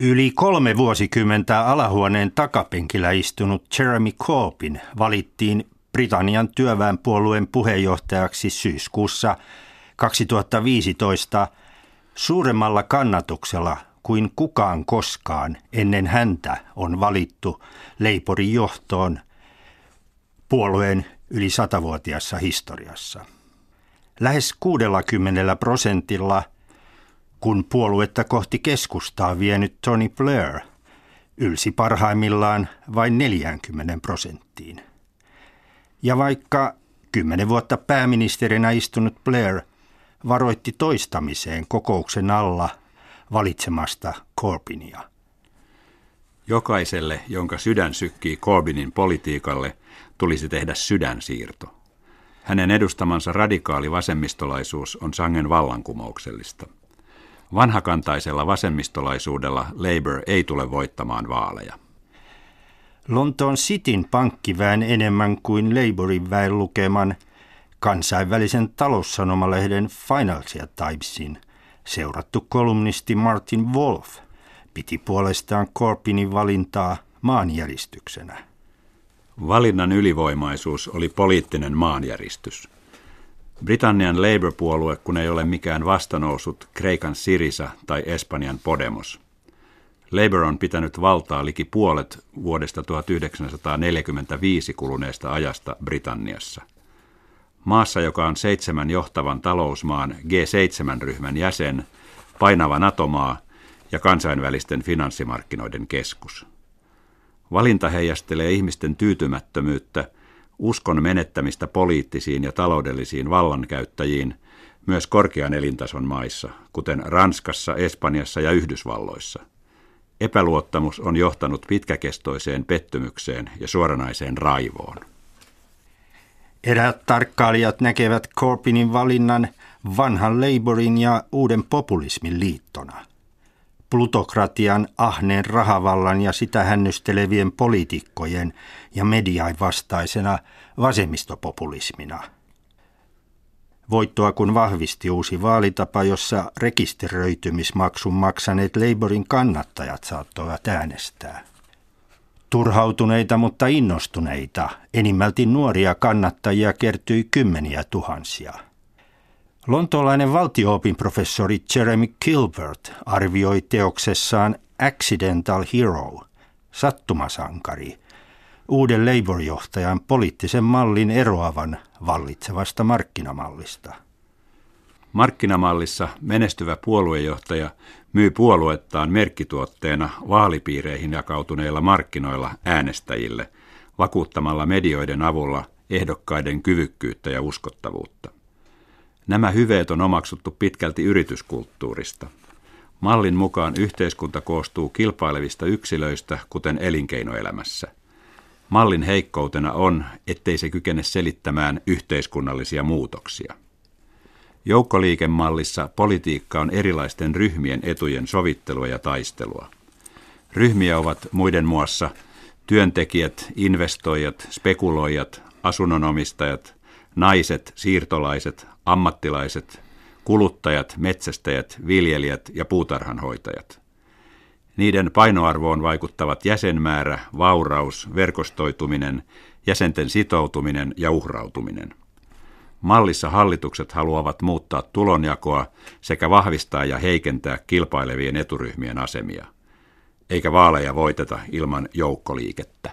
Yli kolme vuosikymmentä alahuoneen takapenkillä istunut Jeremy Corbyn valittiin Britannian työväenpuolueen puheenjohtajaksi syyskuussa 2015 suuremmalla kannatuksella kuin kukaan koskaan ennen häntä on valittu Labourin johtoon puolueen yli satavuotiassa historiassa. Lähes 60 prosentilla, kun puoluetta kohti keskustaa vienyt Tony Blair ylsi parhaimmillaan vain 40 prosenttiin. Ja vaikka kymmenen vuotta pääministerinä istunut Blair varoitti toistamiseen kokouksen alla valitsemasta Corbynia. Jokaiselle, jonka sydän sykkii Corbynin politiikalle, tulisi tehdä sydänsiirto. Hänen edustamansa radikaali vasemmistolaisuus on sangen vallankumouksellista. Vanhakantaisella vasemmistolaisuudella Labour ei tule voittamaan vaaleja. Lontoon Cityn pankkiväen enemmän kuin Labourin väen lukeman kansainvälisen taloussanomalehden Financial Timesin seurattu kolumnisti Martin Wolf piti puolestaan Corbynin valintaa maanjäristyksenä. Valinnan ylivoimaisuus oli poliittinen maanjäristys. Britannian Labour-puolue, kun ei ole mikään vastanousut Kreikan Sirisa tai Espanjan Podemos – Labour on pitänyt valtaa liki puolet vuodesta 1945 kuluneesta ajasta Britanniassa. Maassa, joka on seitsemän johtavan talousmaan G7-ryhmän jäsen, painava NATO-maa ja kansainvälisten finanssimarkkinoiden keskus. Valinta heijastelee ihmisten tyytymättömyyttä, uskon menettämistä poliittisiin ja taloudellisiin vallankäyttäjiin myös korkean elintason maissa, kuten Ranskassa, Espanjassa ja Yhdysvalloissa – Epäluottamus on johtanut pitkäkestoiseen pettymykseen ja suoranaiseen raivoon. Eräät tarkkailijat näkevät Corbynin valinnan vanhan Labourin ja uuden populismin liittona. Plutokratian, ahneen rahavallan ja sitä hännystelevien poliitikkojen ja mediain vastaisena vasemmistopopulismina – Voittoa kun vahvisti uusi vaalitapa, jossa rekisteröitymismaksun maksaneet Labourin kannattajat saattoivat äänestää. Turhautuneita, mutta innostuneita, enimmälti nuoria kannattajia kertyi kymmeniä tuhansia. Lontoolainen valtioopin professori Jeremy Kilbert arvioi teoksessaan Accidental Hero, sattumasankari, uuden Labour-johtajan poliittisen mallin eroavan vallitsevasta markkinamallista. Markkinamallissa menestyvä puoluejohtaja myy puoluettaan merkkituotteena vaalipiireihin jakautuneilla markkinoilla äänestäjille, vakuuttamalla medioiden avulla ehdokkaiden kyvykkyyttä ja uskottavuutta. Nämä hyveet on omaksuttu pitkälti yrityskulttuurista. Mallin mukaan yhteiskunta koostuu kilpailevista yksilöistä, kuten elinkeinoelämässä. Mallin heikkoutena on, ettei se kykene selittämään yhteiskunnallisia muutoksia. Joukkoliikemallissa politiikka on erilaisten ryhmien etujen sovittelua ja taistelua. Ryhmiä ovat muiden muassa työntekijät, investoijat, spekuloijat, asunnonomistajat, naiset, siirtolaiset, ammattilaiset, kuluttajat, metsästäjät, viljelijät ja puutarhanhoitajat – niiden painoarvoon vaikuttavat jäsenmäärä, vauraus, verkostoituminen, jäsenten sitoutuminen ja uhrautuminen. Mallissa hallitukset haluavat muuttaa tulonjakoa sekä vahvistaa ja heikentää kilpailevien eturyhmien asemia. Eikä vaaleja voiteta ilman joukkoliikettä.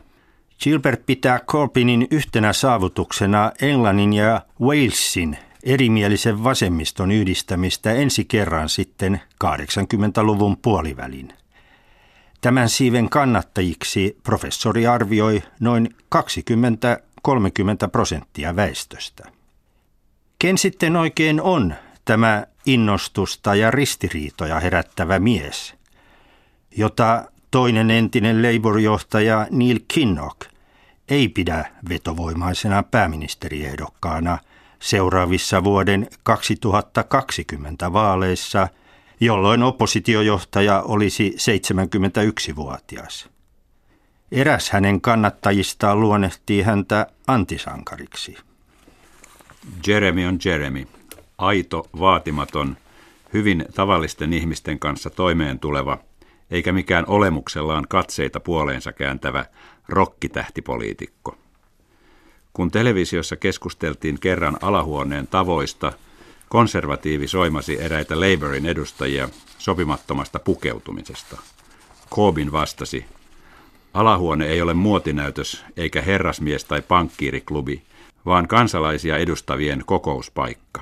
Gilbert pitää Corbynin yhtenä saavutuksena Englannin ja Walesin erimielisen vasemmiston yhdistämistä ensi kerran sitten 80-luvun puolivälin. Tämän siiven kannattajiksi professori arvioi noin 20-30 prosenttia väestöstä. Ken sitten oikein on tämä innostusta ja ristiriitoja herättävä mies, jota toinen entinen Labour-johtaja Neil Kinnock ei pidä vetovoimaisena pääministeriehdokkaana seuraavissa vuoden 2020 vaaleissa – jolloin oppositiojohtaja olisi 71-vuotias. Eräs hänen kannattajistaan luonnehtii häntä antisankariksi. Jeremy on Jeremy. Aito, vaatimaton, hyvin tavallisten ihmisten kanssa toimeen tuleva, eikä mikään olemuksellaan katseita puoleensa kääntävä rokkitähtipoliitikko. Kun televisiossa keskusteltiin kerran alahuoneen tavoista, konservatiivi soimasi eräitä Labourin edustajia sopimattomasta pukeutumisesta. Corbyn vastasi, alahuone ei ole muotinäytös eikä herrasmies- tai pankkiiriklubi, vaan kansalaisia edustavien kokouspaikka.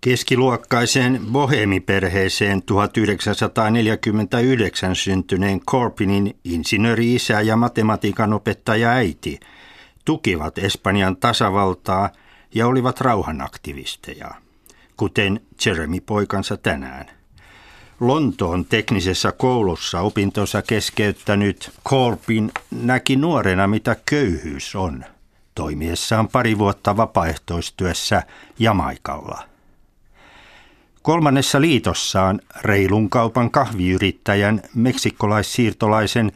Keskiluokkaiseen bohemiperheeseen 1949 syntyneen Corbinin insinööri-isä ja matematiikan opettaja äiti tukivat Espanjan tasavaltaa ja olivat rauhanaktivisteja, kuten Jeremy poikansa tänään. Lontoon teknisessä koulussa opintonsa keskeyttänyt Corbin näki nuorena, mitä köyhyys on, toimiessaan pari vuotta vapaaehtoistyössä Jamaikalla – Kolmannessa liitossaan reilun kaupan kahviyrittäjän meksikolaissiirtolaisen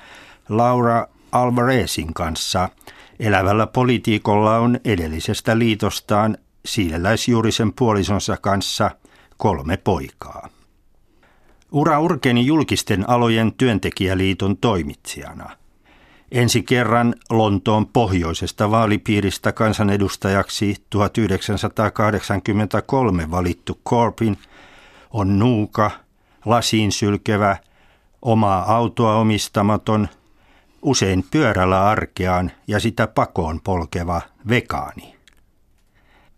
Laura Alvarezin kanssa elävällä politiikolla on edellisestä liitostaan siileläisjuurisen puolisonsa kanssa kolme poikaa. Ura urkeni julkisten alojen työntekijäliiton toimitsijana. Ensi kerran Lontoon pohjoisesta vaalipiiristä kansanedustajaksi 1983 valittu Corbyn – on nuuka, lasiin sylkevä, omaa autoa omistamaton, usein pyörällä arkeaan ja sitä pakoon polkeva vekaani.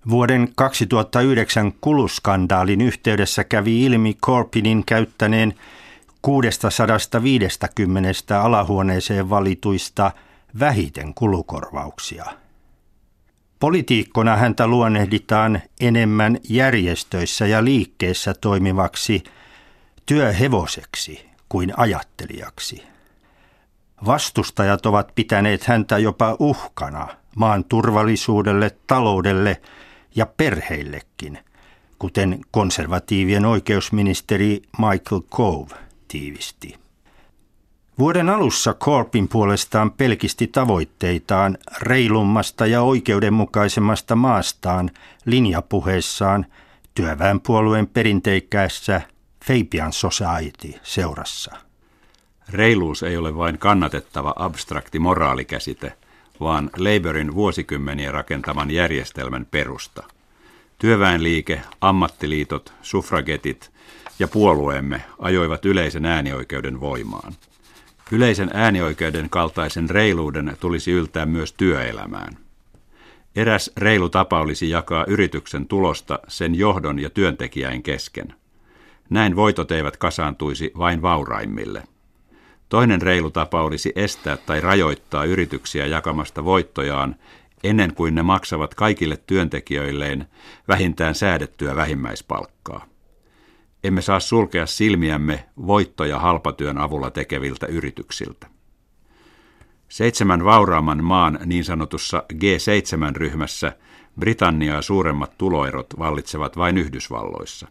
Vuoden 2009 kuluskandaalin yhteydessä kävi ilmi Corpinin käyttäneen 650 alahuoneeseen valituista vähiten kulukorvauksia – Politiikkona häntä luonnehditaan enemmän järjestöissä ja liikkeissä toimivaksi työhevoseksi kuin ajattelijaksi. Vastustajat ovat pitäneet häntä jopa uhkana maan turvallisuudelle, taloudelle ja perheillekin, kuten konservatiivien oikeusministeri Michael Cove tiivisti. Vuoden alussa Korpin puolestaan pelkisti tavoitteitaan reilummasta ja oikeudenmukaisemmasta maastaan linjapuheessaan työväenpuolueen perinteikkäässä Fabian Society-seurassa. Reiluus ei ole vain kannatettava abstrakti moraalikäsite, vaan Labourin vuosikymmeniä rakentaman järjestelmän perusta. Työväenliike, ammattiliitot, suffragetit ja puolueemme ajoivat yleisen äänioikeuden voimaan – Yleisen äänioikeuden kaltaisen reiluuden tulisi yltää myös työelämään. Eräs reilu tapa olisi jakaa yrityksen tulosta sen johdon ja työntekijäin kesken. Näin voitot eivät kasaantuisi vain vauraimmille. Toinen reilu tapa olisi estää tai rajoittaa yrityksiä jakamasta voittojaan ennen kuin ne maksavat kaikille työntekijöilleen vähintään säädettyä vähimmäispalkkaa. Emme saa sulkea silmiämme voittoja halpatyön avulla tekeviltä yrityksiltä. Seitsemän vauraamman maan niin sanotussa G7-ryhmässä Britanniaa suuremmat tuloerot vallitsevat vain Yhdysvalloissa.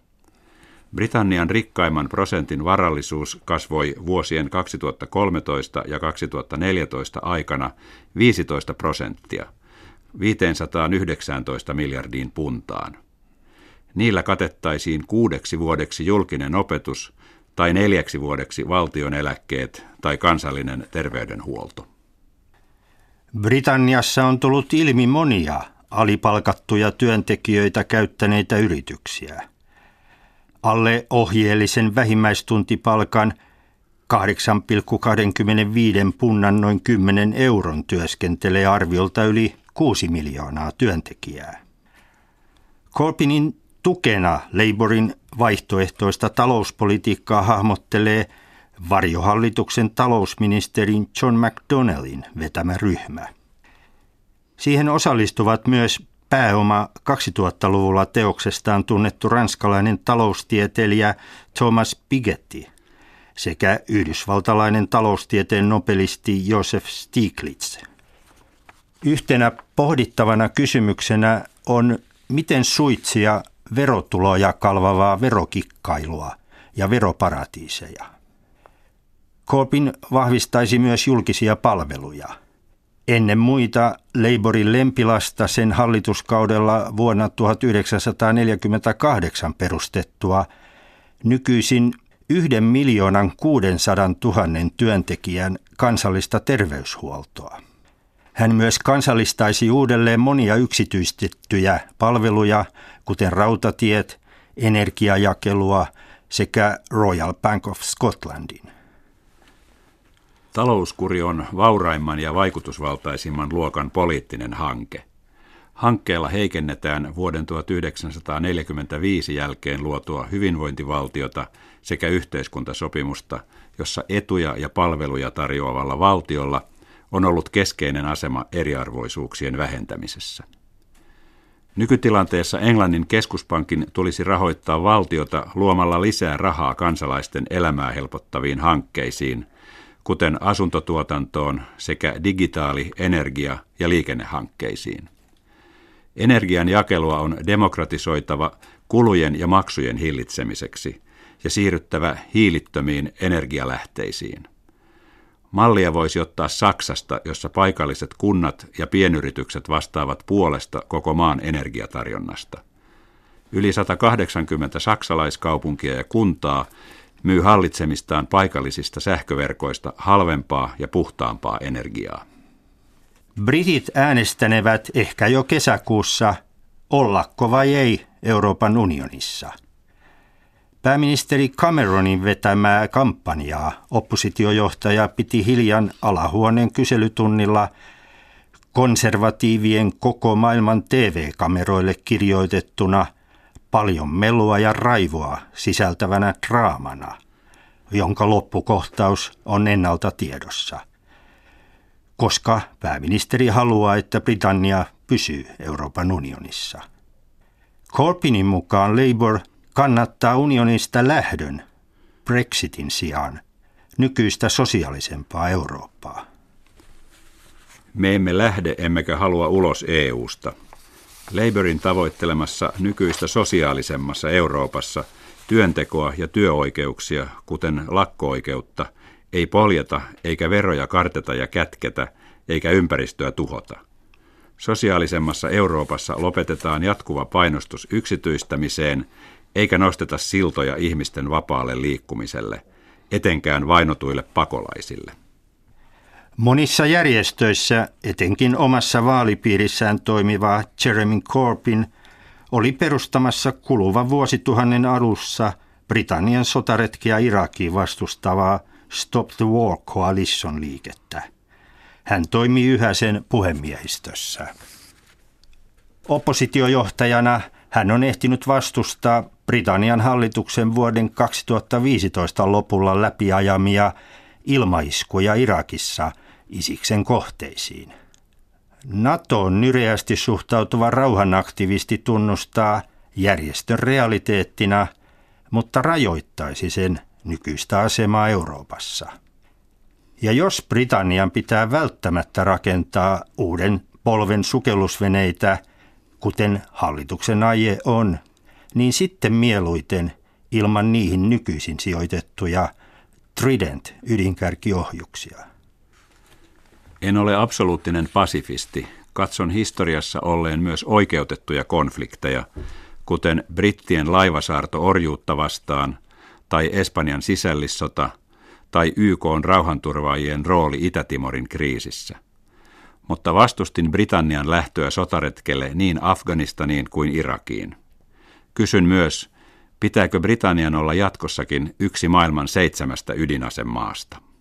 Britannian rikkaimman prosentin varallisuus kasvoi vuosien 2013 ja 2014 aikana 15 prosenttia, 519 miljardiin puntaan. Niillä katettaisiin kuudeksi vuodeksi julkinen opetus tai neljäksi vuodeksi valtion eläkkeet tai kansallinen terveydenhuolto. Britanniassa on tullut ilmi monia alipalkattuja työntekijöitä käyttäneitä yrityksiä. Alle ohjeellisen vähimmäistuntipalkan 8,25 punnan noin 10 euron työskentelee arviolta yli 6 miljoonaa työntekijää. Corbynin Tukena Labourin vaihtoehtoista talouspolitiikkaa hahmottelee varjohallituksen talousministerin John McDonnellin vetämä ryhmä. Siihen osallistuvat myös pääoma 2000-luvulla teoksestaan tunnettu ranskalainen taloustieteilijä Thomas Piketty sekä yhdysvaltalainen taloustieteen nobelisti Joseph Stiglitz. Yhtenä pohdittavana kysymyksenä on, miten suitsia verotuloja kalvavaa verokikkailua ja veroparatiiseja. Corbyn vahvistaisi myös julkisia palveluja. Ennen muita Labourin lempilasta sen hallituskaudella vuonna 1948 perustettua nykyisin yhden miljoonan 600 000 työntekijän kansallista terveyshuoltoa. Hän myös kansallistaisi uudelleen monia yksityistettyjä palveluja, kuten rautatiet, energiajakelua sekä Royal Bank of Scotlandin. Talouskuri on vauraimman ja vaikutusvaltaisimman luokan poliittinen hanke. Hankkeella heikennetään vuoden 1945 jälkeen luotua hyvinvointivaltiota sekä yhteiskuntasopimusta, jossa etuja ja palveluja tarjoavalla valtiolla on ollut keskeinen asema eriarvoisuuksien vähentämisessä. Nykytilanteessa Englannin keskuspankin tulisi rahoittaa valtiota luomalla lisää rahaa kansalaisten elämää helpottaviin hankkeisiin, kuten asuntotuotantoon sekä digitaali-, energia- ja liikennehankkeisiin. Energian jakelua on demokratisoitava kulujen ja maksujen hillitsemiseksi ja siirryttävä hiilittömiin energialähteisiin. Mallia voisi ottaa Saksasta, jossa paikalliset kunnat ja pienyritykset vastaavat puolesta koko maan energiatarjonnasta. Yli 180 saksalaiskaupunkia ja kuntaa myy hallitsemistaan paikallisista sähköverkoista halvempaa ja puhtaampaa energiaa. Britit äänestänevät ehkä jo kesäkuussa ollakko vai ei Euroopan unionissa. Pääministeri Cameronin vetämää kampanjaa oppositiojohtaja piti hiljan alahuoneen kyselytunnilla konservatiivien koko maailman TV-kameroille kirjoitettuna paljon melua ja raivoa sisältävänä draamana, jonka loppukohtaus on ennalta tiedossa – koska pääministeri haluaa, että Britannia pysyy Euroopan unionissa. Corbynin mukaan Labour kannattaa unionista lähdön Brexitin sijaan nykyistä sosiaalisempaa Eurooppaa. Me emme lähde emmekä halua ulos EUsta. Labourin tavoittelemassa nykyistä sosiaalisemmassa Euroopassa työntekoa ja työoikeuksia, kuten lakko-oikeutta, ei poljeta eikä veroja karteta ja kätketä eikä ympäristöä tuhota. Sosiaalisemmassa Euroopassa lopetetaan jatkuva painostus yksityistämiseen eikä nosteta siltoja ihmisten vapaalle liikkumiselle, etenkään vainotuille pakolaisille. Monissa järjestöissä, etenkin omassa vaalipiirissään toimiva Jeremy Corbyn, oli perustamassa kuluvan vuosituhannen alussa Britannian sotaretkiä Irakiin vastustavaa – Stop the War Coalition liikettä. Hän toimi yhä sen puhemiehistössä. Oppositiojohtajana hän on ehtinyt vastustaa Britannian hallituksen vuoden 2015 lopulla läpiajamia ilmaiskuja Irakissa Isiksen kohteisiin. NATOon nyreästi suhtautuva rauhanaktivisti tunnustaa järjestön realiteettina, mutta rajoittaisi sen nykyistä asemaa Euroopassa. Ja jos Britannian pitää välttämättä rakentaa uuden polven sukellusveneitä, kuten hallituksen aie on, niin sitten mieluiten ilman niihin nykyisin sijoitettuja Trident-ydinkärkiohjuksia. En ole absoluuttinen pasifisti. Katson historiassa olleen myös oikeutettuja konflikteja, kuten brittien laivasaarto orjuutta vastaan tai Espanjan sisällissota tai YK on rauhanturvaajien rooli Itä-Timorin kriisissä. Mutta vastustin Britannian lähtöä sotaretkelle niin Afganistaniin kuin Irakiin. Kysyn myös, pitääkö Britannian olla jatkossakin yksi maailman seitsemästä ydinasemaasta?